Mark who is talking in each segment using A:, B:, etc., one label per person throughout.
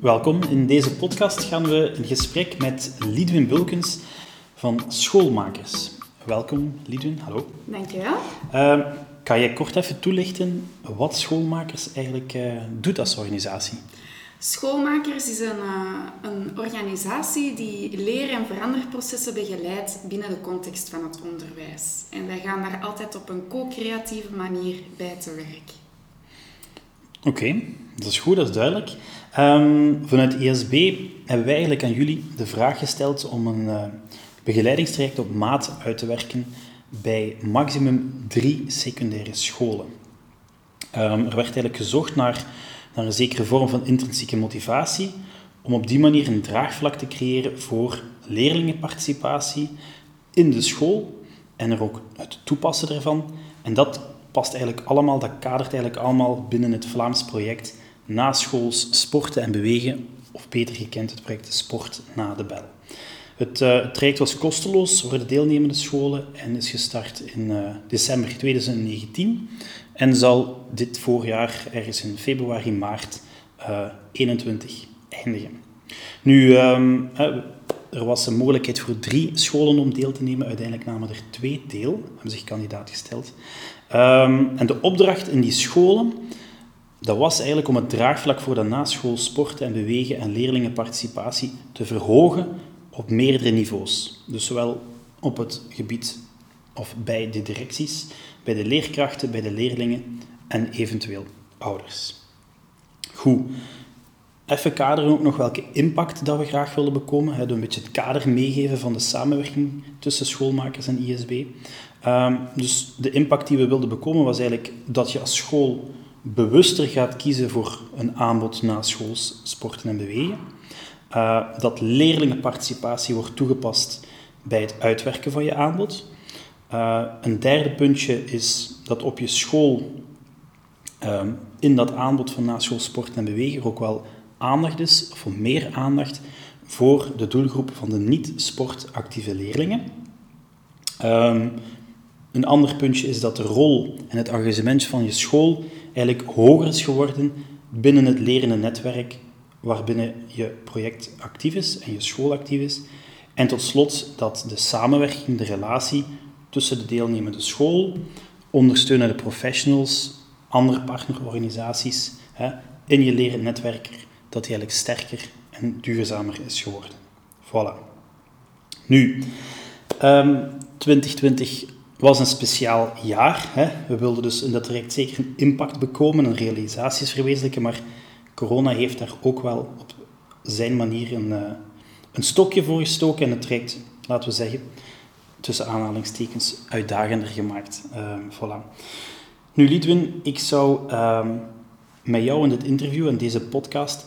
A: Welkom. In deze podcast gaan we in gesprek met Lidwin Bulkens van Schoolmakers. Welkom, Lidwin. Hallo.
B: Dankjewel.
A: Uh, kan jij kort even toelichten wat Schoolmakers eigenlijk uh, doet als organisatie?
B: Schoolmakers is een, uh, een organisatie die leer- en veranderprocessen begeleidt binnen de context van het onderwijs. En wij gaan daar altijd op een co-creatieve manier bij te werk.
A: Oké, okay, dat is goed, dat is duidelijk. Um, vanuit ESB hebben wij eigenlijk aan jullie de vraag gesteld om een uh, begeleidingstraject op maat uit te werken bij maximum drie secundaire scholen. Um, er werd eigenlijk gezocht naar, naar een zekere vorm van intrinsieke motivatie om op die manier een draagvlak te creëren voor leerlingenparticipatie in de school en er ook het toepassen ervan. En dat past eigenlijk allemaal, dat kadert eigenlijk allemaal binnen het Vlaams project naschools sporten en bewegen, of beter gekend het project Sport na de bel. Het, uh, het traject was kosteloos voor de deelnemende scholen en is gestart in uh, december 2019 en zal dit voorjaar, ergens in februari, maart uh, 21, eindigen. Nu, um, er was een mogelijkheid voor drie scholen om deel te nemen. Uiteindelijk namen er twee deel, hebben zich kandidaat gesteld. Um, en de opdracht in die scholen dat was eigenlijk om het draagvlak voor de naschool sporten en bewegen en leerlingenparticipatie te verhogen op meerdere niveaus. Dus zowel op het gebied of bij de directies, bij de leerkrachten, bij de leerlingen en eventueel ouders. Goed. Even kaderen ook nog welke impact dat we graag willen bekomen. Door een beetje het kader meegeven van de samenwerking tussen schoolmakers en ISB. Um, dus de impact die we wilden bekomen was eigenlijk dat je als school bewuster gaat kiezen voor een aanbod na schools sporten en bewegen. Uh, dat leerlingenparticipatie wordt toegepast bij het uitwerken van je aanbod. Uh, een derde puntje is dat op je school uh, in dat aanbod van naschool sporten en bewegen ook wel aandacht is, of meer aandacht, voor de doelgroep van de niet-sportactieve leerlingen. Um, een ander puntje is dat de rol en het engagement van je school eigenlijk hoger is geworden binnen het lerende netwerk waarbinnen je project actief is en je school actief is. En tot slot dat de samenwerking, de relatie tussen de deelnemende school, ondersteunende professionals, andere partnerorganisaties hè, in je lerend netwerk, dat die eigenlijk sterker en duurzamer is geworden. Voilà. Nu, um, 2020 was een speciaal jaar. Hè. We wilden dus in dat traject zeker een impact bekomen, een realisaties verwezenlijken, maar corona heeft daar ook wel op zijn manier een, uh, een stokje voor gestoken en het traject, laten we zeggen, tussen aanhalingstekens uitdagender gemaakt. Uh, voilà. Nu, Lidwin, ik zou uh, met jou in dit interview en deze podcast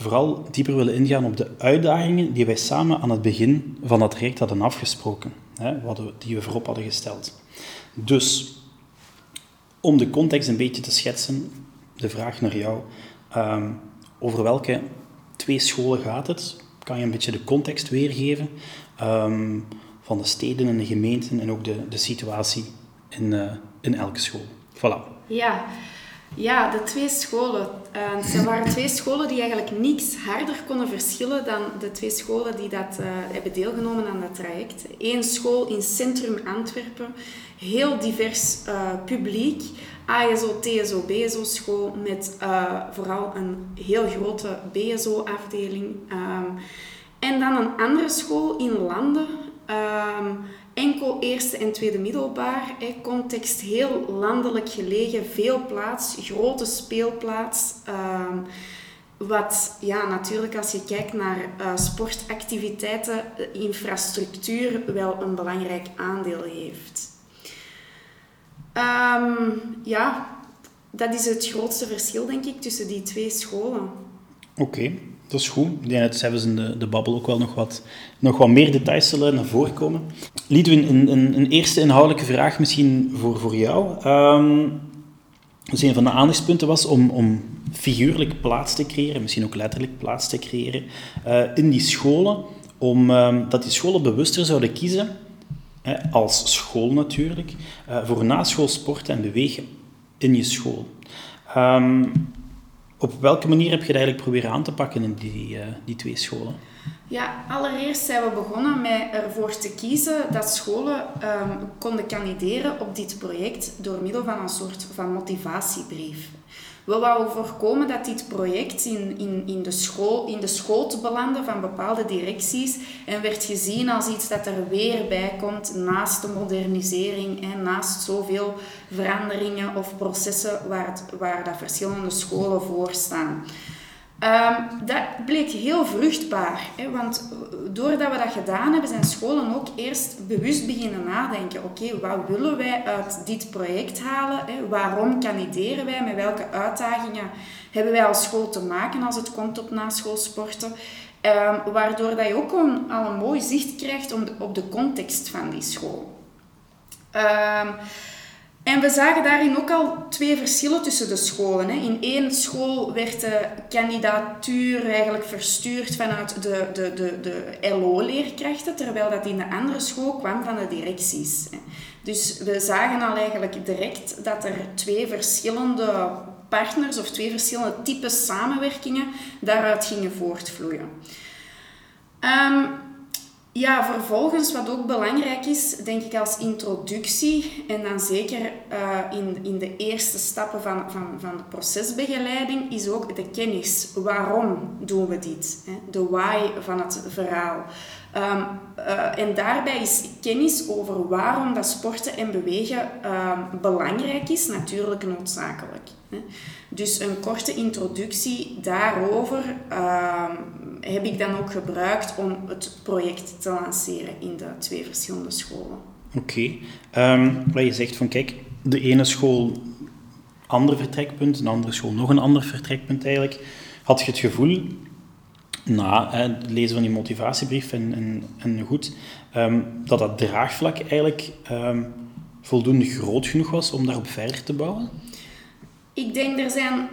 A: vooral dieper willen ingaan op de uitdagingen die wij samen aan het begin van dat traject hadden afgesproken hè, die we voorop hadden gesteld. Dus, om de context een beetje te schetsen, de vraag naar jou, um, over welke twee scholen gaat het? Kan je een beetje de context weergeven um, van de steden en de gemeenten en ook de, de situatie in, uh, in elke school? Voilà.
B: Ja, ja, de twee scholen. Uh, er waren twee scholen die eigenlijk niks harder konden verschillen dan de twee scholen die dat, uh, hebben deelgenomen aan dat traject. Eén school in Centrum Antwerpen, heel divers uh, publiek. ASO, TSO, BSO school met vooral een heel grote BSO-afdeling. Um, en dan een andere school in Landen. Enkel eerste en tweede middelbaar. context heel landelijk gelegen, veel plaats, grote speelplaats. Uh, wat ja, natuurlijk als je kijkt naar uh, sportactiviteiten, infrastructuur wel een belangrijk aandeel heeft. Um, ja, dat is het grootste verschil denk ik tussen die twee scholen.
A: Oké. Dat is goed. Denk dat zelfs in de, de babbel ook wel nog wat, nog wat meer details zullen naar voren komen. Een, een, een eerste inhoudelijke vraag misschien voor, voor jou. Um, dus een van de aandachtspunten was om, om figuurlijk plaats te creëren, misschien ook letterlijk plaats te creëren, uh, in die scholen, om, um, dat die scholen bewuster zouden kiezen, als school natuurlijk, uh, voor naschoolsport en bewegen in je school. Um, Op welke manier heb je dat eigenlijk proberen aan te pakken in die, uh, die twee scholen?
B: Ja, allereerst zijn we begonnen met ervoor te kiezen dat scholen um, konden kandideren op dit project door middel van een soort van motivatiebrief. We wouden voorkomen dat dit project in, in, in, de school, in de schoot belandde van bepaalde directies en werd gezien als iets dat er weer bij komt naast de modernisering en naast zoveel veranderingen of processen waar, waar dat verschillende scholen voor staan. Um, dat bleek heel vruchtbaar, hè, want doordat we dat gedaan hebben, zijn scholen ook eerst bewust beginnen nadenken. Oké, wat willen wij uit dit project halen? Hè? Waarom kandideren wij? Met welke uitdagingen hebben wij als school te maken als het komt op naschoolsporten? Um, waardoor dat je ook een, al een mooi zicht krijgt op de, context van die school. Um, en we zagen daarin ook al twee verschillen tussen de scholen. In één school werd de kandidatuur eigenlijk verstuurd vanuit de, de, de, de LO-leerkrachten, terwijl dat in de andere school kwam van de directies. Dus we zagen al eigenlijk direct dat er twee verschillende partners of twee verschillende types samenwerkingen daaruit gingen voortvloeien. Um, ja, vervolgens, wat ook belangrijk is, denk ik als introductie en dan zeker uh, in, in de eerste stappen van, van, van de procesbegeleiding, is ook de kennis. Waarom doen we dit? Hè? De why van het verhaal. Um, uh, en daarbij is kennis over waarom dat sporten en bewegen uh, belangrijk is, natuurlijk noodzakelijk. Dus een korte introductie daarover ehm, heb ik dan ook gebruikt om het project te lanceren in de twee verschillende scholen.
A: Oké. Ehm, wat je zegt van kijk, de ene school ander vertrekpunt, de andere school nog een ander vertrekpunt eigenlijk. Had je het gevoel, na het lezen van die motivatiebrief en, en, en goed, um, dat dat draagvlak eigenlijk voldoende groot genoeg was om daarop verder te bouwen?
B: Ik denk er zijn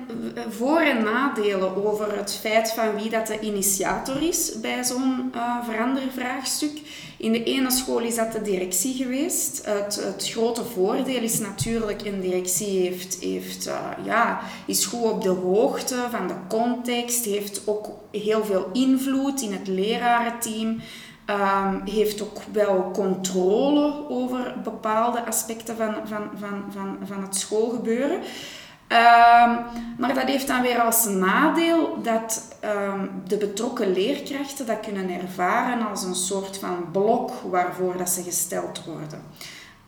B: voor- en nadelen over het feit van wie dat de initiator is bij zo'n uh, verandervraagstuk. In de ene school is dat de directie geweest. Het, grote voordeel is natuurlijk, een directie heeft, heeft, uh, ja, is goed op de hoogte van de context, heeft ook heel veel invloed in het lerarenteam. Um, heeft ook wel controle over bepaalde aspecten van, van, van, van, van het schoolgebeuren. Um, maar dat heeft dan weer als nadeel dat um, de betrokken leerkrachten dat kunnen ervaren als een soort van blok waarvoor dat ze gesteld worden.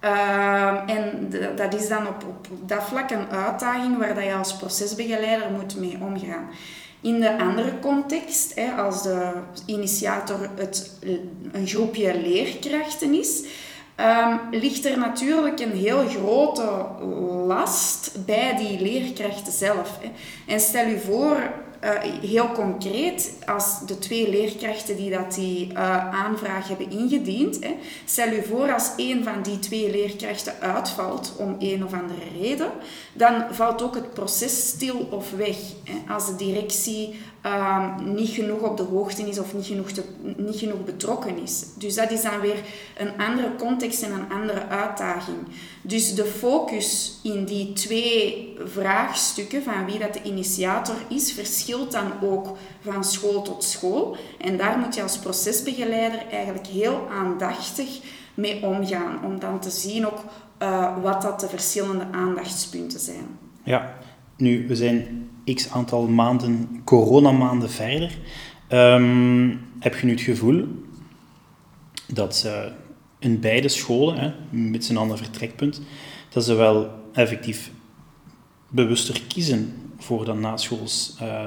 B: Um, en dat is dan op, op dat vlak een uitdaging waar dat je als procesbegeleider moet mee omgaan. In de andere context, hè, als de initiator het, een groepje leerkrachten is, um, ligt er natuurlijk een heel grote last bij die leerkrachten zelf. Hè. En stel u voor, uh, heel concreet, als de twee leerkrachten die dat die uh, aanvraag hebben ingediend, hè, stel u voor als een van die twee leerkrachten uitvalt om een of andere reden, dan valt ook het proces stil of weg. Hè. Als de directie um, niet genoeg op de hoogte is of niet genoeg, niet genoeg betrokken is. Dus dat is dan weer een andere context en een andere uitdaging. Dus de focus in die twee vraagstukken van wie dat de initiator is, verschilt dan ook van school tot school. En daar moet je als procesbegeleider eigenlijk heel aandachtig mee omgaan, om dan te zien ook uh, wat dat de verschillende aandachtspunten zijn.
A: Ja, nu, we zijn x aantal maanden, coronamaanden verder, um, heb je nu het gevoel dat ze in beide scholen, hè, met zijn ander vertrekpunt, dat ze wel effectief bewuster kiezen voor dan naschools uh,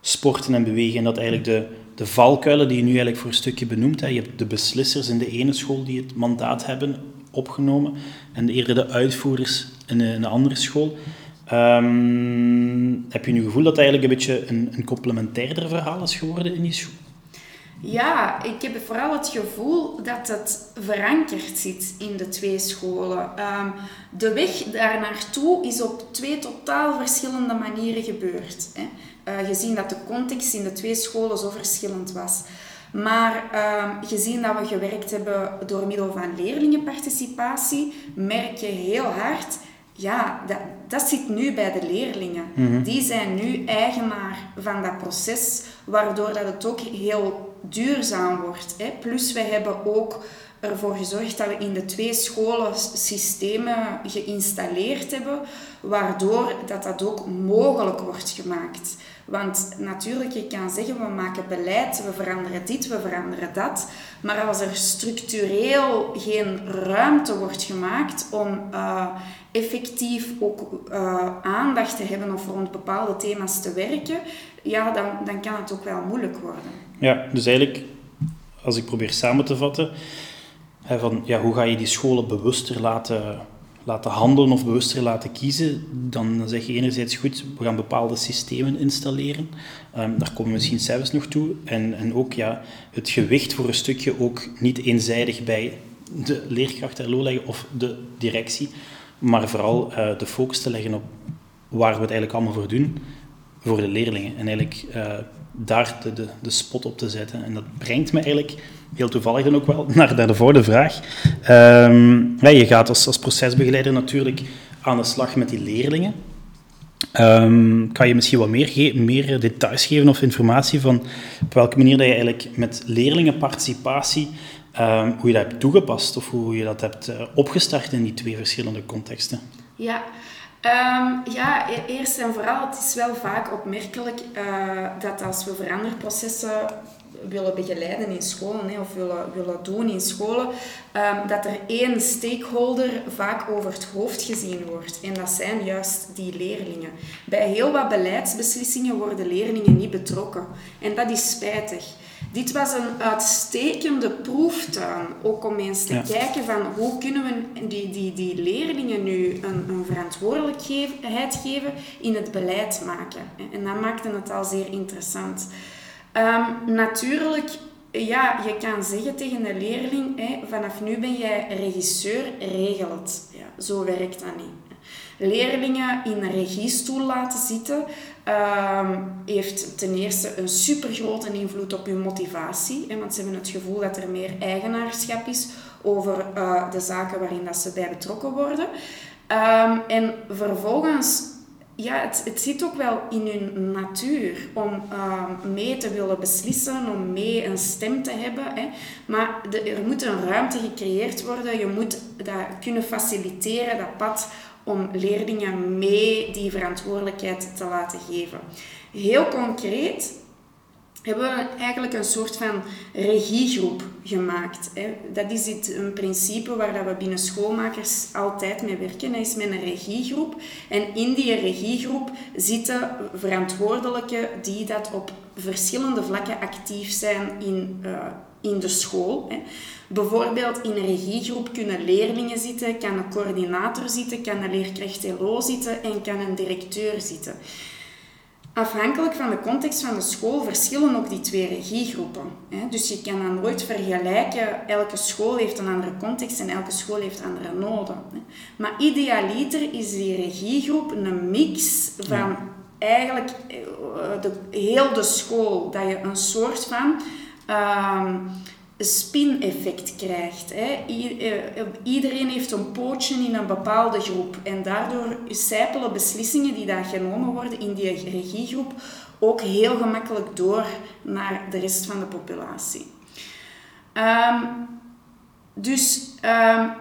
A: sporten en bewegen. En dat eigenlijk de, de valkuilen die je nu eigenlijk voor een stukje benoemt, hè, je hebt de beslissers in de ene school die het mandaat hebben opgenomen en eerder de uitvoerders in een andere school. Um, heb je nu gevoel dat het eigenlijk een beetje een, een complementairder verhaal is geworden in die school?
B: Ja, ik heb vooral het gevoel dat het verankerd zit in de twee scholen. Um, de weg daar naartoe is op twee totaal verschillende manieren gebeurd. Hè. Uh, gezien dat de context in de twee scholen zo verschillend was. Maar um, gezien dat we gewerkt hebben door middel van leerlingenparticipatie, merk je heel hard ja, dat, dat zit nu bij de leerlingen. Die zijn nu eigenaar van dat proces, waardoor dat het ook heel duurzaam wordt. Hè. Plus, wij hebben ook ervoor gezorgd dat we in de twee scholen systemen geïnstalleerd hebben, waardoor dat, dat ook mogelijk wordt gemaakt. Want natuurlijk, je kan zeggen, we maken beleid, we veranderen dit, we veranderen dat. Maar als er structureel geen ruimte wordt gemaakt om uh, effectief ook uh, aandacht te hebben of rond bepaalde thema's te werken, ja, dan, dan kan het ook wel moeilijk worden.
A: Ja, dus eigenlijk, als ik probeer samen te vatten, van, ja, hoe ga je die scholen bewuster laten, laten handelen of bewuster laten kiezen, dan zeg je enerzijds goed, we gaan bepaalde systemen installeren. Um, daar komen we misschien zelfs nog toe. En, en ook ja, het gewicht voor een stukje ook niet eenzijdig bij de leerkracht LO leggen of de directie, maar vooral uh, de focus te leggen op waar we het eigenlijk allemaal voor doen, voor de leerlingen. En eigenlijk uh, daar de, de, de spot op te zetten. En dat brengt me eigenlijk heel toevallig dan ook wel naar, naar de volgende vraag. Ja, je gaat als, als procesbegeleider natuurlijk aan de slag met die leerlingen. Um, kan je misschien wat meer, meer details geven of informatie van op welke manier dat je eigenlijk met leerlingenparticipatie, um, hoe je dat hebt toegepast of hoe je dat hebt uh, opgestart in die twee verschillende contexten?
B: Ja, ja, e-, eerst en vooral, het is wel vaak opmerkelijk uh, dat als we veranderprocessen willen begeleiden in scholen hè, of willen, willen doen in scholen, um, dat er één stakeholder vaak over het hoofd gezien wordt. En dat zijn juist die leerlingen. Bij heel wat beleidsbeslissingen worden leerlingen niet betrokken. En dat is spijtig. Dit was een uitstekende proeftuin, ook om eens te kijken van hoe kunnen we die, die, die leerlingen nu een, een verantwoordelijkheid geven in het beleid maken. En dat maakte het al zeer interessant. Um, natuurlijk, ja, je kan zeggen tegen de leerling, vanaf nu ben jij regisseur, regel het. Ja, zo werkt dat niet. Leerlingen in een regiestoel laten zitten, um, heeft ten eerste een supergrote invloed op hun motivatie. Want ze hebben het gevoel dat er meer eigenaarschap is over uh, de zaken waarin dat ze bij betrokken worden. Um, en vervolgens ja, het, zit ook wel in hun natuur om uh, mee te willen beslissen, om mee een stem te hebben. Hè. Maar er moet een ruimte gecreëerd worden. Je moet dat kunnen faciliteren, dat pad, om leerlingen mee die verantwoordelijkheid te laten geven. Heel concreet hebben we eigenlijk een soort van regiegroep gemaakt. Dat is een principe waar we binnen schoolmakers altijd mee werken. Dat is met een regiegroep. En in die regiegroep zitten verantwoordelijken die dat op verschillende vlakken actief zijn in, uh, in de school. Bijvoorbeeld in een regiegroep kunnen leerlingen zitten, kan een coördinator zitten, kan een leerkracht LO zitten en kan een directeur zitten. Afhankelijk van de context van de school verschillen ook die twee regiegroepen. Dus je kan dan nooit vergelijken, elke school heeft een andere context en elke school heeft andere noden. Maar idealiter is die regiegroep een mix van eigenlijk eh, de, heel de school, dat je een soort van ehm, spin-effect krijgt. Hè. Eh, iedereen heeft een pootje in een bepaalde groep en daardoor sijpelen beslissingen die daar genomen worden in die regiegroep ook heel gemakkelijk door naar de rest van de populatie. Um, dus um,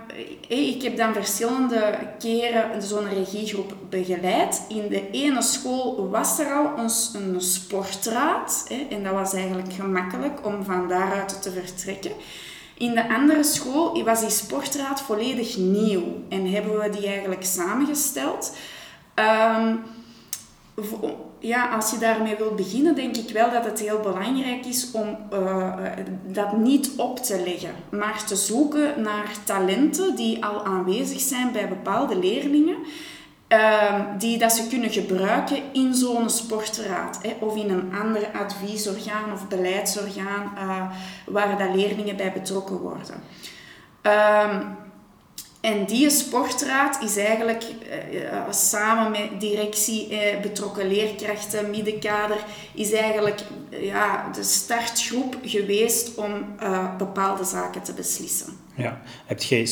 B: ik heb dan verschillende keren zo'n regiegroep begeleid. In de ene school was er al een, een sportraad hè, en dat was eigenlijk gemakkelijk om van daaruit te vertrekken. In de andere school was die sportraad volledig nieuw en hebben we die eigenlijk samengesteld. Um, ja, als je daarmee wilt beginnen, denk ik wel dat het heel belangrijk is om uh, dat niet op te leggen, maar te zoeken naar talenten die al aanwezig zijn bij bepaalde leerlingen. Uh, die dat ze kunnen gebruiken in zo'n sportraad hè, of in een ander adviesorgaan of beleidsorgaan uh, waar dat leerlingen bij betrokken worden. Ehm, en die sportraad is eigenlijk uh, samen met directie, uh, betrokken leerkrachten, middenkader, is eigenlijk ja, de startgroep geweest om bepaalde zaken te beslissen.
A: Ja, heb jij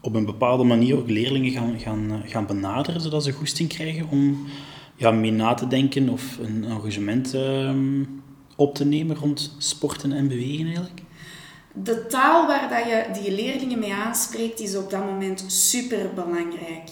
A: op een bepaalde manier ook leerlingen gaan, gaan, gaan benaderen, zodat ze goesting krijgen om ja, mee na te denken of een engagement ehm, op te nemen rond sporten en bewegen eigenlijk?
B: De taal waar dat je die leerlingen mee aanspreekt, is op dat moment super belangrijk.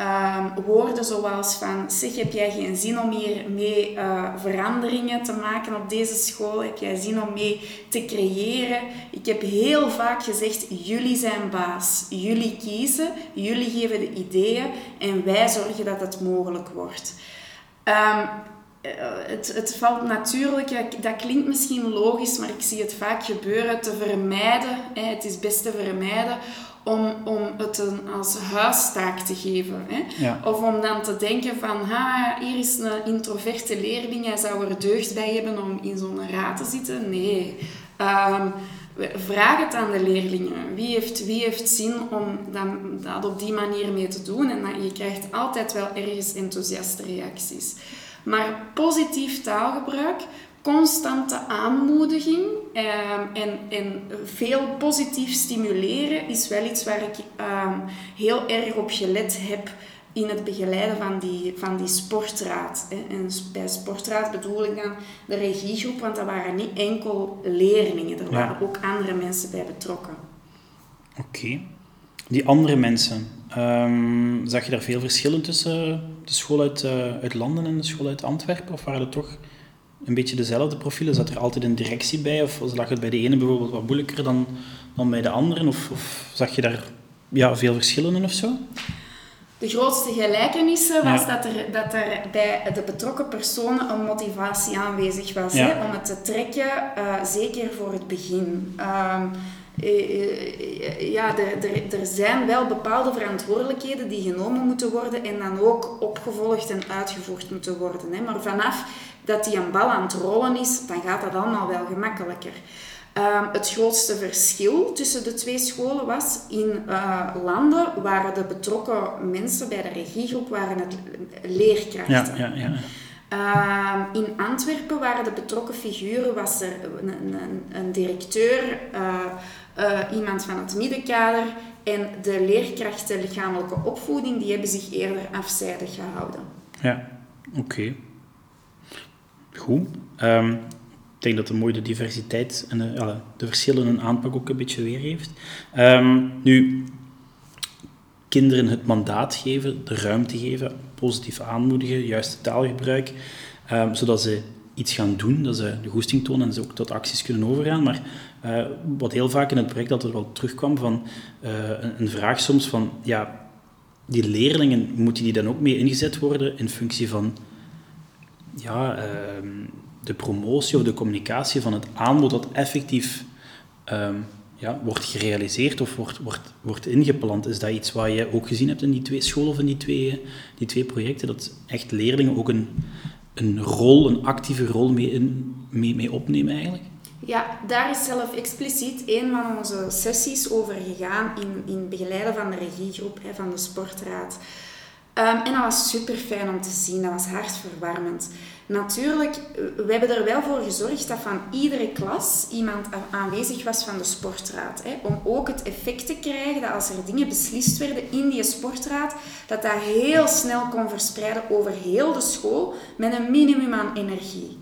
B: Um, woorden zoals van, zeg, heb jij geen zin om hier mee uh, veranderingen te maken op deze school? Heb jij zin om mee te creëren? Ik heb heel vaak gezegd, jullie zijn baas. Jullie kiezen, jullie geven de ideeën en wij zorgen dat het mogelijk wordt. Um, het, het valt natuurlijk, dat klinkt misschien logisch, maar ik zie het vaak gebeuren, te vermijden. Het is best te vermijden om, om het een, als huistaak te geven. Hè? Of om dan te denken van, ha, hier is een introverte leerling, hij zou er deugd bij hebben om in zo'n raad te zitten. Nee. Um, vraag het aan de leerlingen. Wie heeft, wie heeft zin om dat, dat op die manier mee te doen? En dan, je krijgt altijd wel ergens enthousiaste reacties. Maar positief taalgebruik constante aanmoediging ehm, en, en veel positief stimuleren is wel iets waar ik ehm, heel erg op gelet heb in het begeleiden van die, van die sportraad. Hè. En bij sportraad bedoel ik dan de regiegroep, want dat waren niet enkel leerlingen, er waren ook andere mensen bij betrokken.
A: Oké. Die andere mensen, um, zag je daar veel verschillen tussen de school uit, uh, uit Landen en de school uit Antwerpen? Of waren er toch een beetje dezelfde profielen? Zat er altijd een directie bij? Of lag het bij de ene bijvoorbeeld wat moeilijker dan, dan bij de andere? Of, of zag je daar ja, veel verschillen in of zo?
B: De grootste gelijkenissen was dat, er, dat er bij de betrokken personen een motivatie aanwezig was hè, om het te trekken, uh, zeker voor het begin. Uh, ja, er, er, zijn wel bepaalde verantwoordelijkheden die genomen moeten worden en dan ook opgevolgd en uitgevoerd moeten worden. Hè. Maar vanaf dat die een bal aan het rollen is, dan gaat dat allemaal wel gemakkelijker. Ehm, het grootste verschil tussen de twee scholen was in uh, landen waren de betrokken mensen bij de regiegroep waren het leerkrachten. Ja, ja, ja. Ehm, in Antwerpen waren de betrokken figuren was er een, een, een directeur, uh, uh, iemand van het middenkader en de leerkrachten lichamelijke opvoeding, die hebben zich eerder afzijdig gehouden.
A: Ja, oké. Goed. Um, ik denk dat de mooie de diversiteit en de, de verschillen een aanpak ook een beetje weergeeft. Um, nu, kinderen het mandaat geven, de ruimte geven, positief aanmoedigen, juiste taalgebruik, um, zodat ze iets gaan doen, dat ze de goesting tonen en ze ook tot acties kunnen overgaan. Maar uh, wat heel vaak in het project altijd wel terugkwam van uh, een, een, vraag soms van, ja, die leerlingen, moeten die dan ook mee ingezet worden in functie van ja, uh, de promotie of de communicatie van het aanbod dat effectief um, ja, wordt gerealiseerd of wordt, wordt, wordt ingepland. Is dat iets wat je ook gezien hebt in die twee scholen of in die twee, die twee projecten? Dat echt leerlingen ook een, een rol, een actieve rol mee, in, mee, mee opnemen eigenlijk?
B: Ja, daar is zelf expliciet een van onze sessies over gegaan in, in begeleiden van de regiegroep hè, van de sportraad. Um, en dat was super fijn om te zien, dat was hartverwarmend. Natuurlijk, we hebben er wel voor gezorgd dat van iedere klas iemand aanwezig was van de sportraad. Hè, om ook het effect te krijgen dat als er dingen beslist werden in die sportraad, dat dat heel snel kon verspreiden over heel de school met een minimum aan energie.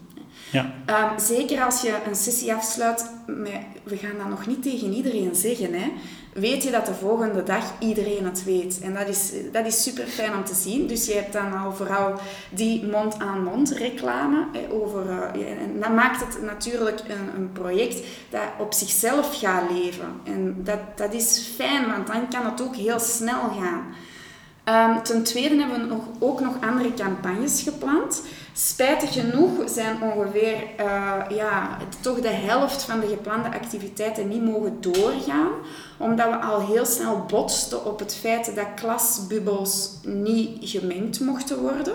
B: Ja. Um, zeker als je een sessie afsluit, met, we gaan dat nog niet tegen iedereen zeggen, hè, weet je dat de volgende dag iedereen het weet. En dat is, dat is super fijn om te zien. Dus je hebt dan al vooral die mond-aan-mond reclame. Over, uh, en dat maakt het natuurlijk een, een project dat op zichzelf gaat leven. En dat, dat is fijn, want dan kan het ook heel snel gaan. Um, ten tweede hebben we nog, ook nog andere campagnes gepland. Spijtig genoeg zijn ongeveer uh, ja, toch de helft van de geplande activiteiten niet mogen doorgaan, omdat we al heel snel botsten op het feit dat klasbubbels niet gemengd mochten worden.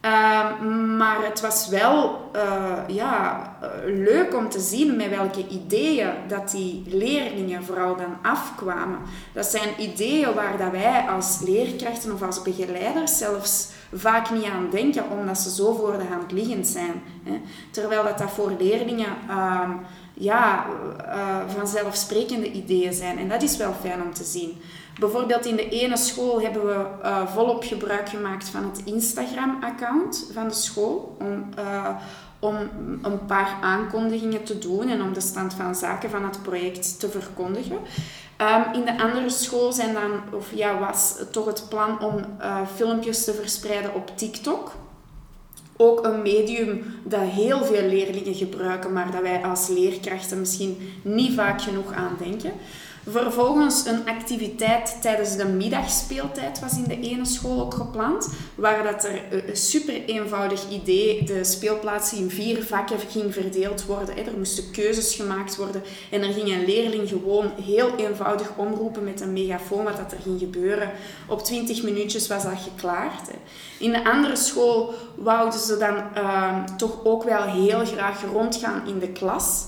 B: Ehm, maar het was wel uh, ja, uh, leuk om te zien met welke ideeën dat die leerlingen vooral dan afkwamen. Dat zijn ideeën waar dat wij als leerkrachten of als begeleiders zelfs vaak niet aan denken, omdat ze zo voor de hand liggend zijn. Hè. Terwijl dat, dat voor leerlingen uh, ja, uh, vanzelfsprekende ideeën zijn. En dat is wel fijn om te zien. Bijvoorbeeld in de ene school hebben we uh, volop gebruik gemaakt van het Instagram-account van de school. Om, uh, om een paar aankondigingen te doen en om de stand van zaken van het project te verkondigen. Um, in de andere school zijn dan, of ja, was toch het plan om uh, filmpjes te verspreiden op TikTok. Ook een medium dat heel veel leerlingen gebruiken, maar dat wij als leerkrachten misschien niet vaak genoeg aan denken. Vervolgens een activiteit tijdens de middagspeeltijd was in de ene school ook gepland, waar dat er een super eenvoudig idee de speelplaatsen in vier vakken ging verdeeld worden. Er moesten keuzes gemaakt worden en er ging een leerling gewoon heel eenvoudig omroepen met een megafoon wat dat er ging gebeuren. Op 20 minuutjes was dat geklaard. In de andere school wouden ze dan uh, toch ook wel heel graag rondgaan in de klas.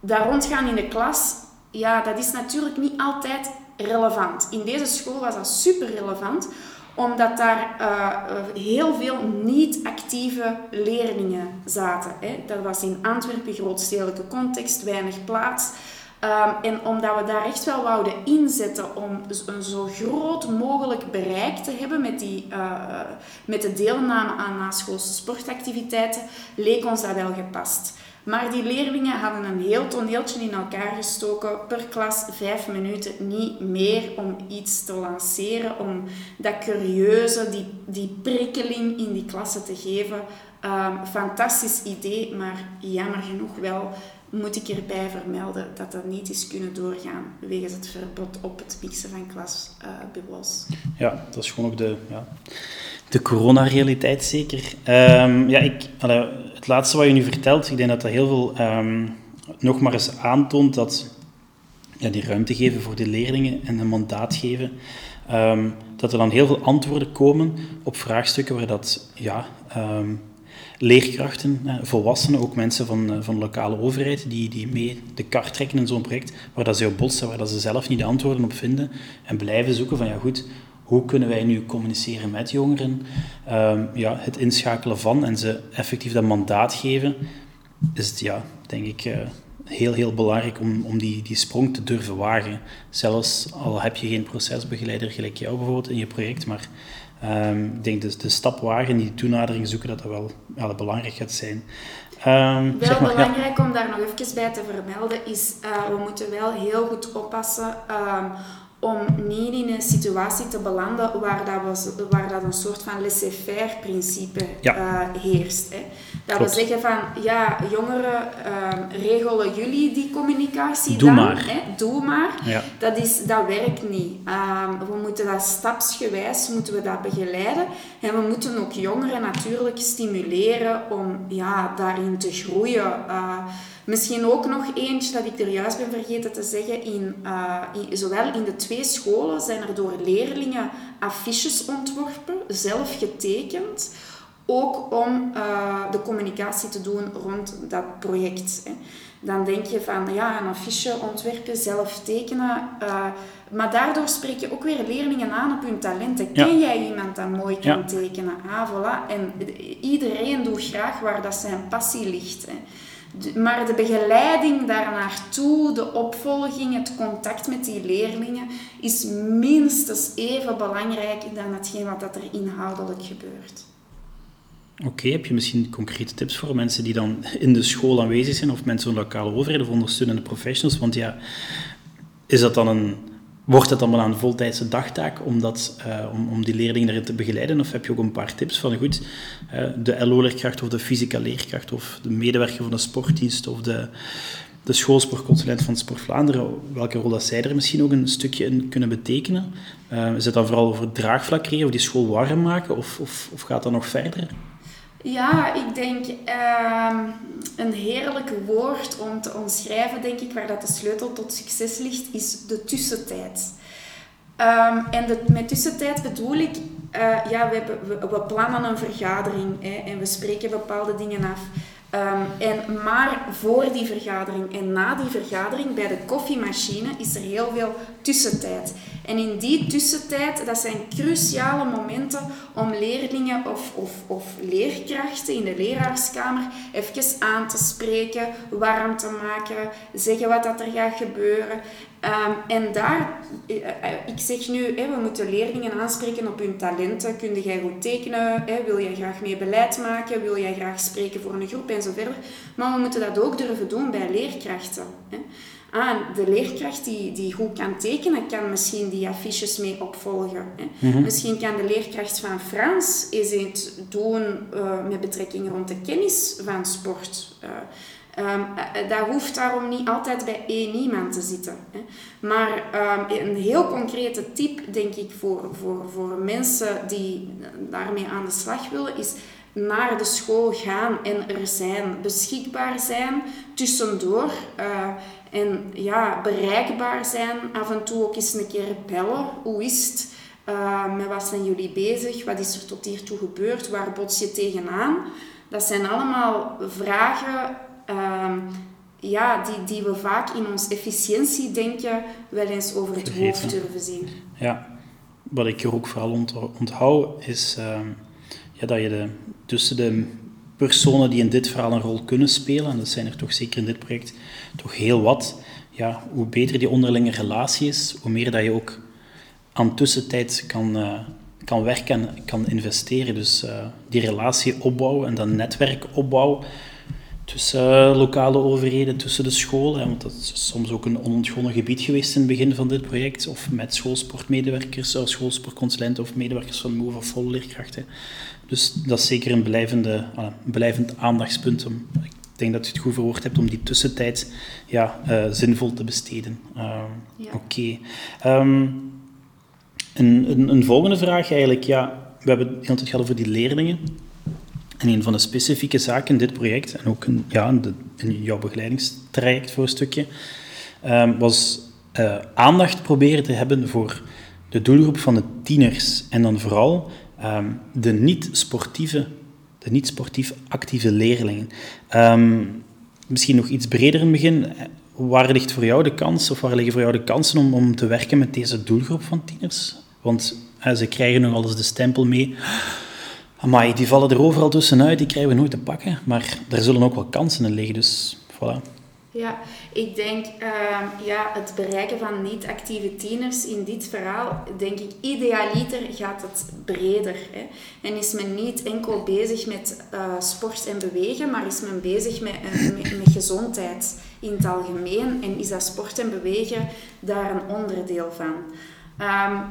B: Dat rondgaan in de klas ja, dat is natuurlijk niet altijd relevant. In deze school was dat super relevant, omdat daar uh, heel veel niet-actieve leerlingen zaten. Hè. Dat was in Antwerpen grootstedelijke context, weinig plaats. Um, en omdat we daar echt wel wouden inzetten om een zo groot mogelijk bereik te hebben met, die, uh, met de deelname aan naschoolse sportactiviteiten, leek ons dat wel gepast. Maar die leerlingen hadden een heel toneeltje in elkaar gestoken, per klas vijf minuten, niet meer om iets te lanceren, om dat curieuze, die, die prikkeling in die klasse te geven. Um, fantastisch idee, maar jammer genoeg wel moet ik erbij vermelden dat dat niet is kunnen doorgaan wegens het verbod op het mixen van klasbubbels.
A: Ja, dat is gewoon ook de, ja, de coronarealiteit zeker. Um, ja, ik, het laatste wat je nu vertelt, ik denk dat dat heel veel um, nog maar eens aantoont dat ja, die ruimte geven voor de leerlingen en een mandaat geven, um, dat er dan heel veel antwoorden komen op vraagstukken waar dat ja, leerkrachten, volwassenen, ook mensen van, eh, van de lokale overheid, die, die mee de kar trekken in zo'n project, waar dat ze op botsen, waar dat ze zelf niet de antwoorden op vinden en blijven zoeken van ja goed, hoe kunnen wij nu communiceren met jongeren? Um, ja, het inschakelen van en ze effectief dat mandaat geven, is het, ja, denk ik, uh, heel, heel belangrijk om, om die, die sprong te durven wagen. Zelfs al heb je geen procesbegeleider gelijk jou bijvoorbeeld in je project, maar um, ik denk dus de stap wagen, die toenadering zoeken, dat dat wel, wel belangrijk gaat zijn.
B: Um, wel maar, belangrijk ja. om daar nog even bij te vermelden is, uh, we moeten wel heel goed oppassen om niet in een situatie te belanden waar dat, was, waar dat een soort van laissez-faire principe ja. uh, heerst. Hè. Dat Klopt. we zeggen van, ja, jongeren, uh, regelen jullie die communicatie
A: Doe
B: dan?
A: Maar.
B: Hè? Doe maar. Ja. Dat, is, dat werkt niet. Um, we moeten dat stapsgewijs moeten we dat begeleiden. En we moeten ook jongeren natuurlijk stimuleren om ja, daarin te groeien. Misschien ook nog eentje dat ik er juist ben vergeten te zeggen. In, uh, in, zowel in de twee scholen zijn er door leerlingen affiches ontworpen, zelf getekend. Ook om uh, de communicatie te doen rond dat project. Hè. Dan denk je van ja, een affiche ontwerpen, zelf tekenen. Uh, maar daardoor spreek je ook weer leerlingen aan op hun talenten. Ja. Ken jij iemand dat mooi kan ja. tekenen? Ah, voilà. En iedereen doet graag waar dat zijn passie ligt. Hè. Maar de begeleiding daarnaartoe, de opvolging, het contact met die leerlingen is minstens even belangrijk dan hetgeen wat dat er inhoudelijk gebeurt.
A: Oké, heb je misschien concrete tips voor mensen die dan in de school aanwezig zijn of mensen van lokale overheid of ondersteunende professionals? Want ja, is dat dan een Wordt het wel een voltijdse dagtaak om, uh, om, om die leerlingen erin te begeleiden? Of heb je ook een paar tips van, goed, uh, de LO-leerkracht of de fysica leerkracht of de medewerker van de sportdienst of de, de schoolsportconsulent van Sport Vlaanderen, welke rol dat zij er misschien ook een stukje in kunnen betekenen? Uh, is het dan vooral over draagvlak creëren of die school warm maken of, of, of gaat dat nog verder?
B: Ja, ik denk uh, een heerlijk woord om te omschrijven, denk ik, waar dat de sleutel tot succes ligt, is de tussentijd. Um, en de, met tussentijd bedoel ik, uh, ja, we, hebben, we, we, plannen een vergadering hè, en we spreken bepaalde dingen af. Um, en, maar voor die vergadering en na die vergadering bij de koffiemachine is er heel veel tussentijd. En in die tussentijd, dat zijn cruciale momenten om leerlingen of, of, of leerkrachten in de leraarskamer even aan te spreken, warm te maken, zeggen wat dat er gaat gebeuren. Ehm, en daar, eh, eh, ik zeg nu, hè, we moeten leerlingen aanspreken op hun talenten. Kun jij goed tekenen? Hè? Wil jij graag mee beleid maken? Wil jij graag spreken voor een groep en zo verder? Maar we moeten dat ook durven doen bij leerkrachten. Hè? Ah, de leerkracht die, die goed kan tekenen, kan misschien die affiches mee opvolgen. Hè. Mhm. Misschien kan de leerkracht van Frans eens iets doen uh, met betrekking rond de kennis van sport. Uh, um, dat hoeft daarom niet altijd bij één iemand te zitten. Hè. Maar um, een heel concrete tip, denk ik, voor, voor, voor mensen die daarmee aan de slag willen, is naar de school gaan en er zijn, beschikbaar zijn, tussendoor. Uh, en ja, bereikbaar zijn, af en toe ook eens een keer bellen. Hoe is het? Uh, met wat zijn jullie bezig? Wat is er tot hiertoe gebeurd? Waar bots je tegenaan? Dat zijn allemaal vragen uh, ja, die, die we vaak in ons efficiëntiedenken wel eens over het hoofd durven zien.
A: Ja, wat ik er ook vooral onthoud is uh, ja, dat je de, tussen de personen die in dit verhaal een rol kunnen spelen, en dat zijn er toch zeker in dit project toch heel wat, ja, hoe beter die onderlinge relatie is, hoe meer dat je ook aan tussentijd kan, uh, kan werken en kan investeren. Dus uh, die relatie opbouwen en dat netwerk opbouwen tussen lokale overheden, tussen de scholen. Want dat is soms ook een onontgonnen gebied geweest in het begin van dit project. Of met schoolsportmedewerkers, of schoolsportconsulenten of medewerkers van MOVE of volle leerkrachten. Dus dat is zeker een, blijvende, een blijvend aandachtspunt. Om, ik denk dat je het goed verwoord hebt om die tussentijd ja, uh, zinvol te besteden. Uh, ja. Oké. Okay. Um, een, een, een, volgende vraag eigenlijk. Ja, we hebben het hele tijd gehad over die leerlingen. En een van de specifieke zaken in dit project, en ook in, ja, in, jouw begeleidingstraject voor een stukje, um, was uh, aandacht proberen te hebben voor de doelgroep van de tieners. En dan vooral um, de niet-sportieve, de niet-sportief actieve leerlingen. Um, misschien nog iets breder in het begin. Waar ligt voor jou de kans, of waar liggen voor jou de kansen om, om te werken met deze doelgroep van tieners? Want uh, ze krijgen nog alles de stempel mee. Amai, die vallen er overal tussenuit, die krijgen we nooit te pakken. Maar er zullen ook wel kansen liggen, dus voilà.
B: Ja, ik denk uh, ja, het bereiken van niet-actieve tieners in dit verhaal, denk ik, idealiter gaat het breder. Hè. En is men niet enkel bezig met uh, sport en bewegen, maar is men bezig met, uh, met, met, gezondheid in het algemeen. En is dat sport en bewegen daar een onderdeel van. Um,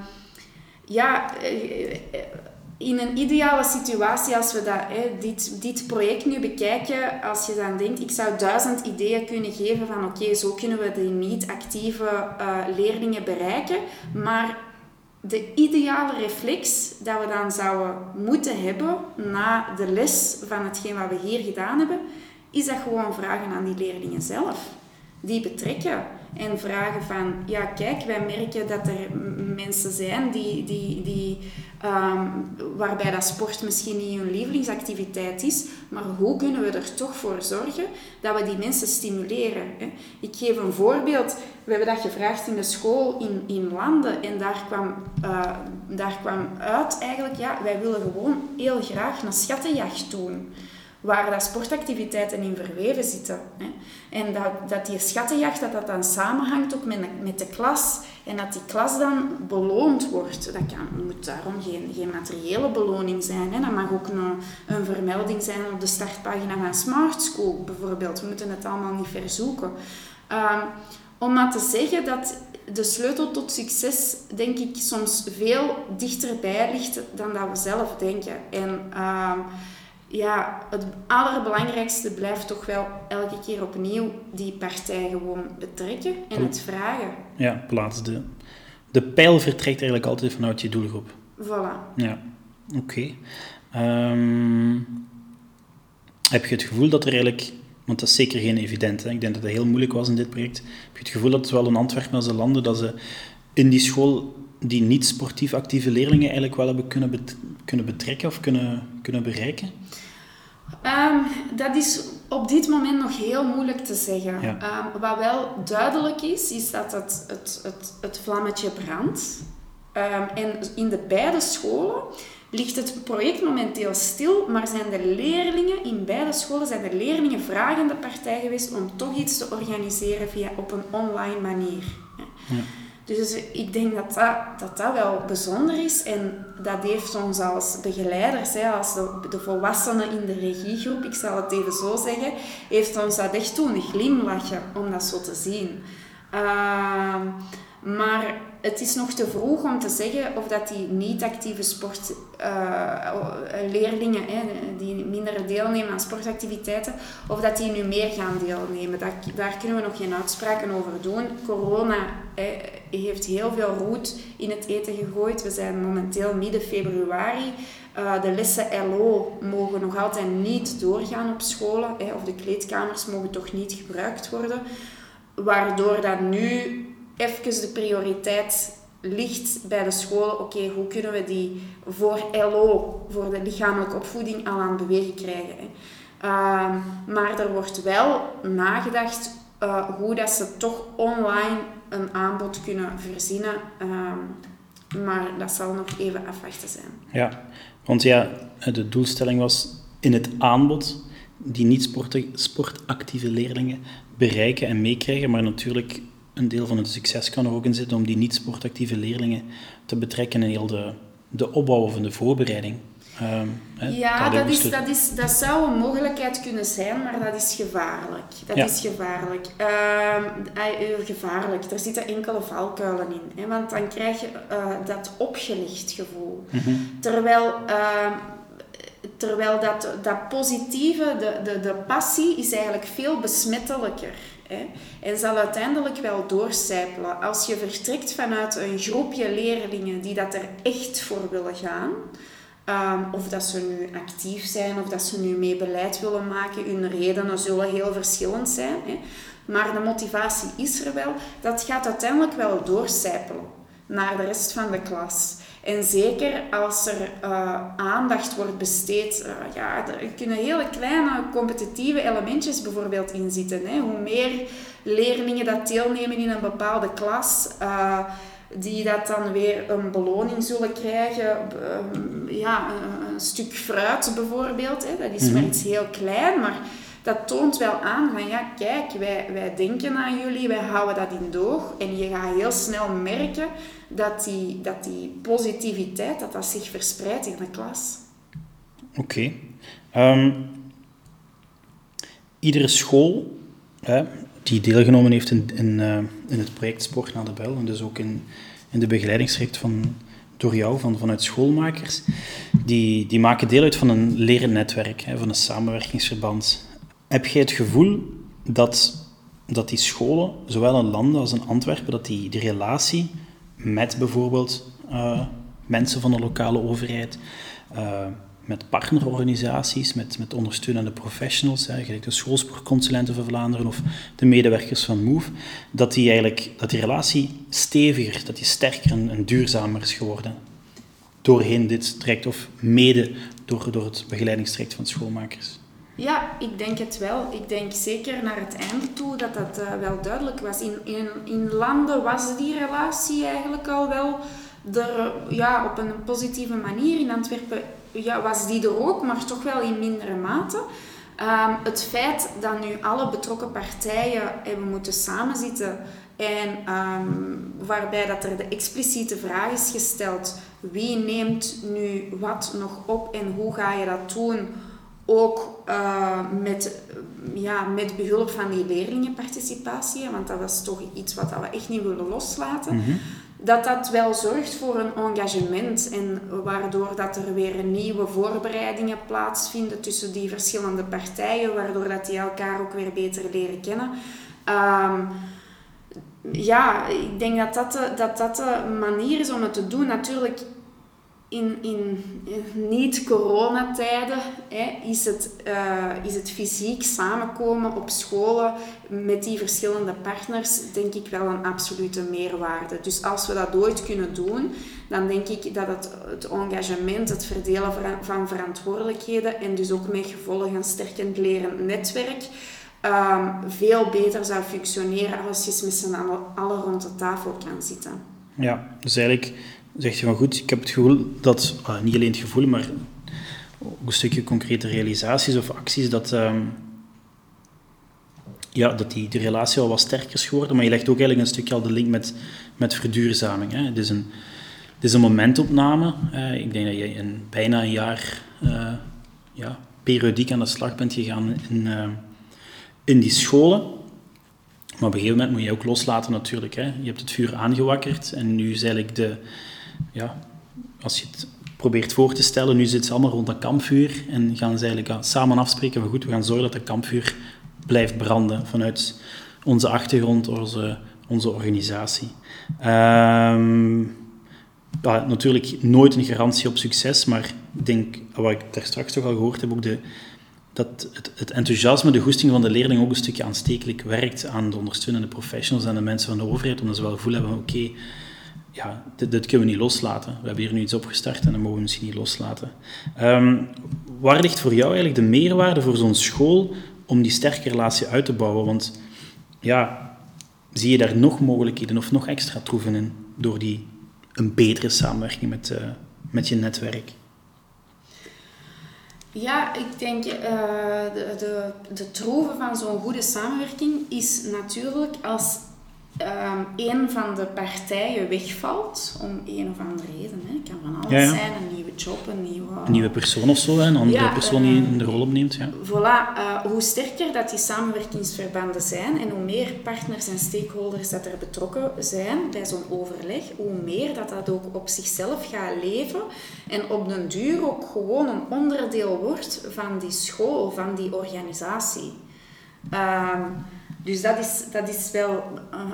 B: ja, eh, in een ideale situatie, als we dat, hè, dit, dit project nu bekijken, als je dan denkt, ik zou duizend ideeën kunnen geven van oké, zo kunnen we de niet-actieve uh, leerlingen bereiken, maar de ideale reflex dat we dan zouden moeten hebben na de les van hetgeen wat we hier gedaan hebben, is dat gewoon vragen aan die leerlingen zelf. Die betrekken en vragen van, ja kijk, wij merken dat er mensen zijn die, die, die Um, waarbij dat sport misschien niet hun lievelingsactiviteit is, maar hoe kunnen we er toch voor zorgen dat we die mensen stimuleren? Hè? Ik geef een voorbeeld. We hebben dat gevraagd in de school in, in landen en daar kwam, uh, daar kwam uit eigenlijk, ja, wij willen gewoon heel graag een schattenjacht doen waar dat sportactiviteiten in verweven zitten. Hè. En dat, dat die schattenjacht dat dat dan samenhangt ook met, met de klas en dat die klas dan beloond wordt. Dat kan, moet daarom geen, geen materiële beloning zijn. Hè. Dat mag ook een, een vermelding zijn op de startpagina van Smart School bijvoorbeeld. We moeten het allemaal niet verzoeken. Um, om maar te zeggen dat de sleutel tot succes, denk ik, soms veel dichterbij ligt dan dat we zelf denken. En... Uh, ja, het allerbelangrijkste blijft toch wel elke keer opnieuw die partij gewoon betrekken en het vragen.
A: Ja, plaats de, de pijl vertrekt eigenlijk altijd vanuit je doelgroep.
B: Voilà.
A: Ja, oké. Ehm, heb je het gevoel dat er eigenlijk, want dat is zeker geen evident, hè? ik denk dat het heel moeilijk was in dit project, heb je het gevoel dat zowel in Antwerpen als in landen, dat ze in die school die niet sportief actieve leerlingen eigenlijk wel hebben kunnen, kunnen betrekken of kunnen, kunnen bereiken?
B: Um, dat is op dit moment nog heel moeilijk te zeggen. Um, wat wel duidelijk is, is dat het, het, het, het vlammetje brandt. Um, en in de beide scholen ligt het project momenteel stil, maar zijn de leerlingen in beide scholen zijn de leerlingen vragende partij geweest om toch iets te organiseren via op een online manier. Dus ik denk dat dat, dat wel bijzonder is. En dat heeft ons als begeleiders, hè, als de, volwassenen in de regiegroep, ik zal het even zo zeggen, heeft ons dat echt doen glimlachen om dat zo te zien. Ehm, maar het is nog te vroeg om te zeggen of dat die niet-actieve sportleerlingen, uh, die minder deelnemen aan sportactiviteiten, of dat die nu meer gaan deelnemen. Dat, daar kunnen we nog geen uitspraken over doen. Corona heeft heel veel roet in het eten gegooid. We zijn momenteel midden februari. Uh, de lessen LO mogen nog altijd niet doorgaan op scholen, of de kleedkamers mogen toch niet gebruikt worden. Waardoor dat nu even de prioriteit ligt bij de scholen. Oké, hoe kunnen we die voor LO, voor de lichamelijke opvoeding, al aan het bewegen krijgen. Hè? Ehm, maar er wordt wel nagedacht uh, hoe dat ze toch online een aanbod kunnen verzinnen. Ehm, maar dat zal nog even afwachten zijn.
A: Ja, want ja, de doelstelling was in het aanbod die niet-sportactieve leerlingen bereiken en meekrijgen, maar natuurlijk een deel van het succes kan er ook in zitten om die niet-sportactieve leerlingen te betrekken in heel de, de opbouw of in de voorbereiding.
B: Um, ja, dat, is, dat, is, dat zou een mogelijkheid kunnen zijn, maar dat is gevaarlijk. Dat is gevaarlijk. Uh, gevaarlijk. Er zitten enkele valkuilen in. Hè, want dan krijg je uh, dat opgelicht gevoel. Mhm. Terwijl, uh, terwijl dat, dat positieve, de, de, de passie, is eigenlijk veel besmettelijker. En zal uiteindelijk wel doorcijpelen. Als je vertrekt vanuit een groepje leerlingen die dat er echt voor willen gaan, um, of dat ze nu actief zijn, of dat ze nu mee beleid willen maken, hun redenen zullen heel verschillend zijn. Hè. Maar de motivatie is er wel. Dat gaat uiteindelijk wel doorcijpelen naar de rest van de klas. En zeker als er uh, aandacht wordt besteed, uh, ja, er kunnen hele kleine competitieve elementjes bijvoorbeeld in zitten. Hè. Hoe meer leerlingen dat deelnemen in een bepaalde klas, uh, die dat dan weer een beloning zullen krijgen. ja, een, een, stuk fruit bijvoorbeeld. Hè. Dat is mm maar iets heel klein, maar dat toont wel aan van ja, kijk, wij, wij denken aan jullie, wij houden dat in doog. En je gaat heel snel merken dat die, dat die positiviteit, dat dat zich verspreidt in de klas.
A: Oké. Ehm, iedere school hè, die deelgenomen heeft in, in, uh, in het project Sport naar de Bel, en dus ook in, in de begeleidingstraject van, door jou, van, vanuit schoolmakers, die, die maken deel uit van een lerennetwerk, hè, van een samenwerkingsverband. Heb jij het gevoel dat, dat die scholen, zowel in landen als in Antwerpen, dat die, die relatie met bijvoorbeeld uh, mensen van de lokale overheid, uh, met partnerorganisaties, met, met ondersteunende professionals, gelijk de schoolsportconsulenten van Vlaanderen of de medewerkers van MOVE, dat die, eigenlijk, dat die relatie steviger, dat die sterker en, en duurzamer is geworden doorheen dit traject of mede door, door het begeleidingstraject van schoolmakers.
B: Ja, ik denk het wel. Ik denk zeker naar het einde toe dat dat uh, wel duidelijk was. In, in, in landen was die relatie eigenlijk al wel er, ja, op een positieve manier. In Antwerpen ja, was die er ook, maar toch wel in mindere mate. Um, het feit dat nu alle betrokken partijen hebben moeten samenzitten en um, waarbij dat er de expliciete vraag is gesteld wie neemt nu wat nog op en hoe ga je dat doen ook uh, met, ja, met behulp van die leerlingenparticipatie, want dat was toch iets wat we echt niet willen loslaten, mhm. dat dat wel zorgt voor een engagement en waardoor dat er weer nieuwe voorbereidingen plaatsvinden tussen die verschillende partijen, waardoor dat die elkaar ook weer beter leren kennen. Um, ja, ik denk dat dat, de, dat dat de manier is om het te doen. Natuurlijk in, in, niet-coronatijden is, het, uh, is het fysiek samenkomen op scholen met die verschillende partners, denk ik wel een absolute meerwaarde. Dus als we dat ooit kunnen doen, dan denk ik dat het, het engagement, het verdelen van verantwoordelijkheden en dus ook met gevolgen een sterkend leren netwerk um, veel beter zou functioneren als je met z'n allen rond de tafel kan zitten.
A: Ja, dus eigenlijk zegt je van goed, ik heb het gevoel dat, ah, niet alleen het gevoel, maar ook een stukje concrete realisaties of acties, dat, uh, ja, dat die, die relatie al wat sterker is geworden, maar je legt ook eigenlijk een stukje al de link met, met verduurzaming. Hè. Het, is een, het is een momentopname. Uh, ik denk dat je in bijna een jaar uh, ja, periodiek aan de slag bent gegaan in, uh, in die scholen. Maar op een gegeven moment moet je ook loslaten natuurlijk. Hè. Je hebt het vuur aangewakkerd en nu is eigenlijk de... Ja, als je het probeert voor te stellen, nu zitten ze allemaal rond een kampvuur en gaan ze eigenlijk samen afspreken van goed, we gaan zorgen dat het kampvuur blijft branden vanuit onze achtergrond, onze, onze organisatie. Ja, natuurlijk nooit een garantie op succes, maar ik denk, wat ik daar straks toch al gehoord heb, ook de, dat het, het, enthousiasme, de goesting van de leerling ook een stukje aanstekelijk werkt aan de ondersteunende professionals en de mensen van de overheid, omdat ze wel gevoel hebben, oké, ja, dit, kunnen we niet loslaten. We hebben hier nu iets opgestart en dat mogen we misschien niet loslaten. Um, waar ligt voor jou eigenlijk de meerwaarde voor zo'n school om die sterke relatie uit te bouwen? Want ja, zie je daar nog mogelijkheden of nog extra troeven in door die, een betere samenwerking met, uh, met je netwerk?
B: Ja, ik denk uh, de, de, de troeven van zo'n goede samenwerking is natuurlijk als um, een van de partijen wegvalt, om een of andere reden. Het kan van alles zijn, een nieuwe job, een nieuwe...
A: Een nieuwe persoon of zo, een andere persoon die uh, de rol opneemt. Ja.
B: Voilà, uh, hoe sterker dat die samenwerkingsverbanden zijn en hoe meer partners en stakeholders dat er betrokken zijn bij zo'n overleg, hoe meer dat dat ook op zichzelf gaat leven en op den duur ook gewoon een onderdeel wordt van die school, van die organisatie. Um, dus dat is, dat is wel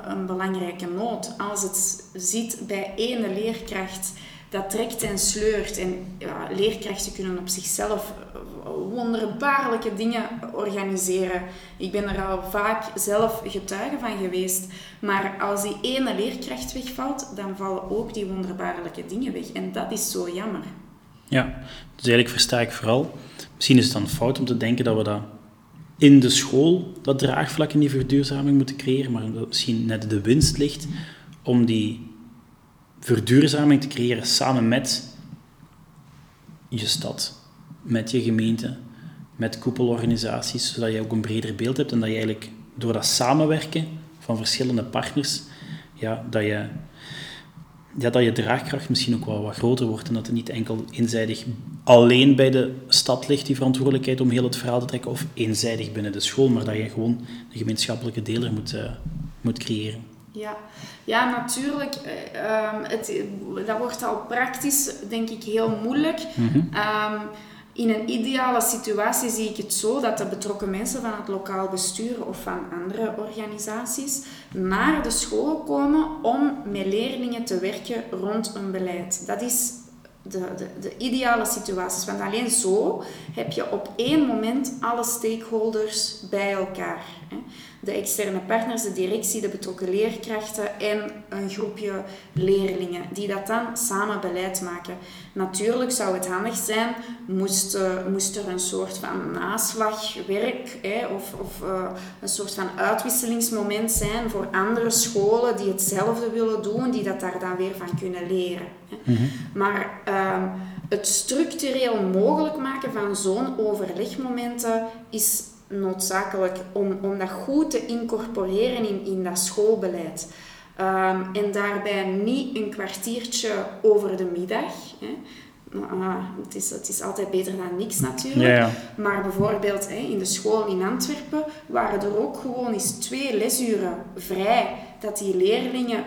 B: een, belangrijke noot. Als het ziet bij ene leerkracht dat trekt en sleurt. En ja, leerkrachten kunnen op zichzelf wonderbaarlijke dingen organiseren. Ik ben er al vaak zelf getuige van geweest. Maar als die ene leerkracht wegvalt, dan vallen ook die wonderbaarlijke dingen weg. En dat is zo jammer.
A: Ja, dus eigenlijk versta ik vooral. Misschien is het dan fout om te denken dat we dat in de school dat draagvlak in die verduurzaming moeten creëren, maar misschien net de winst ligt om die verduurzaming te creëren samen met je stad, met je gemeente, met koepelorganisaties, zodat je ook een breder beeld hebt en dat je eigenlijk door dat samenwerken van verschillende partners, ja, dat je dat je draagkracht misschien ook wel wat groter wordt en dat het niet enkel eenzijdig alleen bij de stad ligt, die verantwoordelijkheid om heel het verhaal te trekken, of eenzijdig binnen de school, maar dat je gewoon een gemeenschappelijke deler moet, uh, moet creëren.
B: Ja, ja natuurlijk. Uh, het, dat wordt al praktisch, denk ik, heel moeilijk. Mm in een ideale situatie zie ik het zo dat de betrokken mensen van het lokaal bestuur of van andere organisaties naar de school komen om met leerlingen te werken rond een beleid. Dat is de, de, de ideale situaties. Want alleen zo heb je op één moment alle stakeholders bij elkaar. Hè de externe partners, de directie, de betrokken leerkrachten en een groepje leerlingen die dat dan samen beleid maken. Natuurlijk zou het handig zijn, moest, uh, moest er een soort van naslagwerk hè, of, of uh, een soort van uitwisselingsmoment zijn voor andere scholen die hetzelfde willen doen, die dat daar dan weer van kunnen leren. Hè. Mm -hmm. Maar uh, het structureel mogelijk maken van zo'n overlegmomenten is noodzakelijk om, om dat goed te incorporeren in, in dat schoolbeleid. Um, en daarbij niet een kwartiertje over de middag. Hè. Uh, het, is, het is altijd beter dan niks natuurlijk. Ja, ja. Maar bijvoorbeeld hè, in de school in Antwerpen waren er ook gewoon eens twee lesuren vrij. Dat die leerlingen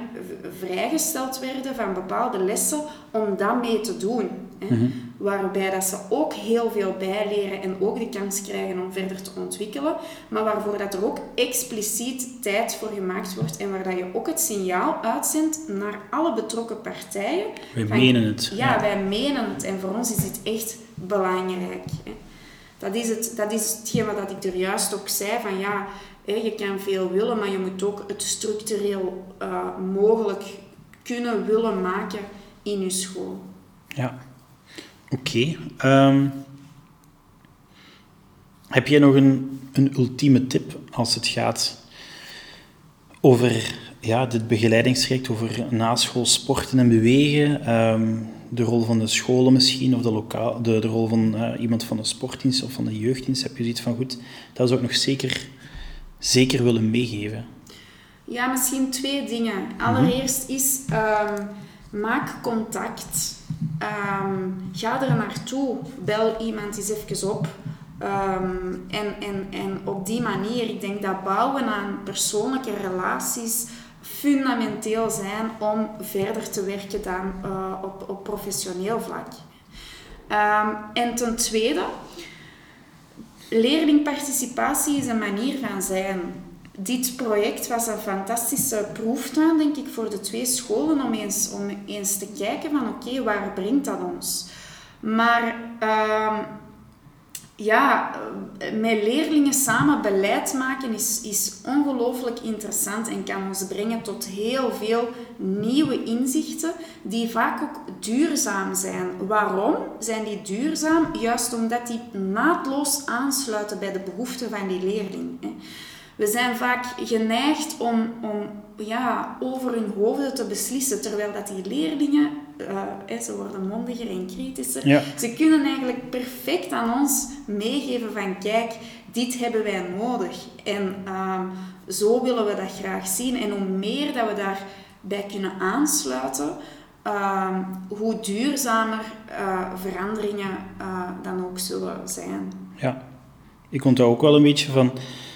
B: vrijgesteld werden van bepaalde lessen om dat mee te doen. Hè. Mm -hmm waarbij dat ze ook heel veel bijleren en ook de kans krijgen om verder te ontwikkelen, maar waarvoor dat er ook expliciet tijd voor gemaakt wordt en waar dat je ook het signaal uitzendt naar alle betrokken partijen.
A: Wij menen het.
B: Ja, wij menen het en voor ons is dit echt belangrijk. Hè. Dat is, het, dat is hetgeen wat ik er juist ook zei, van ja, je kan veel willen, maar je moet ook het structureel uh, mogelijk kunnen willen maken in je school.
A: Ja. Oké. Ehm, heb jij nog een, een ultieme tip als het gaat over ja, dit begeleidingstraject, over naschool sporten en bewegen, ehm, de rol van de scholen misschien, of de, lokaal, de, de rol van uh, iemand van de sportdienst of van de jeugddienst? Heb je zoiets van, goed, dat is ook nog zeker zeker willen meegeven?
B: Ja, misschien twee dingen. Allereerst is ehm, maak contact. Ehm, ga er naartoe. Bel iemand eens even op. Ehm, en, en, en op die manier, ik denk dat bouwen aan persoonlijke relaties fundamenteel zijn om verder te werken dan uh, op, op professioneel vlak. En ten tweede, leerlingparticipatie is een manier van zijn. Dit project was een fantastische proeftuin, denk ik, voor de twee scholen om eens, om eens te kijken van oké, waar brengt dat ons? Maar um, ja, eh, met leerlingen samen beleid maken is, is ongelooflijk interessant en kan ons brengen tot heel veel nieuwe inzichten die vaak ook duurzaam zijn. Waarom zijn die duurzaam? Juist omdat die naadloos aansluiten bij de behoeften van die leerling. We zijn vaak geneigd om, om ja, over hun hoofden te beslissen, terwijl dat die leerlingen, uh, ze worden mondiger en kritischer, ze kunnen eigenlijk perfect aan ons meegeven van kijk, dit hebben wij nodig. En uh, zo willen we dat graag zien. En hoe meer dat we daarbij kunnen aansluiten, uh, hoe duurzamer eh, veranderingen dan ook zullen zijn.
A: Ja, ik onthoud ook wel een beetje van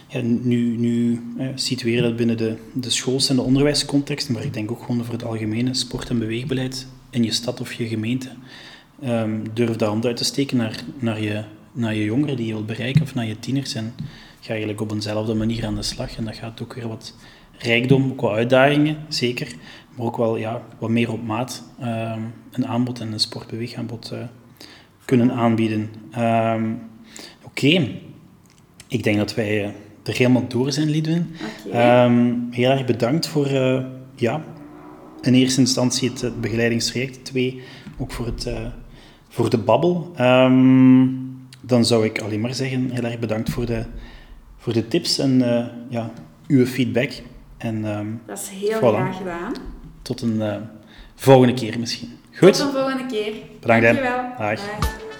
A: ja, nu, nu eh, situeren dat binnen de, de schools- en de onderwijscontext, maar ik denk ook gewoon voor het algemene sport- en beweegbeleid in je stad of je gemeente. Um, durf de hand uit te steken naar, naar, je, naar je jongeren die je wilt bereiken of naar je tieners en ga eigenlijk op eenzelfde manier aan de slag. En dat gaat ook weer wat rijkdom, ook wel uitdagingen, zeker, maar ook wel ja, wat meer op maat um, een aanbod en een sportbeweegaanbod uh, kunnen aanbieden. Um, Oké, okay. ik denk dat wij... Uh, er helemaal door zijn, Lidwin. Okay. Um, heel erg bedankt voor, uh, ja, in eerste instantie het, het begeleidingstraject. Twee, ook voor, het, uh, voor de babbel. Um, dan zou ik alleen maar zeggen, heel erg bedankt voor de, voor de tips en uh, ja, uw feedback. En, um,
B: Dat is heel voilà. graag gedaan.
A: Tot een volgende keer misschien. Goed?
B: Tot een volgende keer.
A: Bedankt.
B: Dankjewel.
A: Dag. Dag.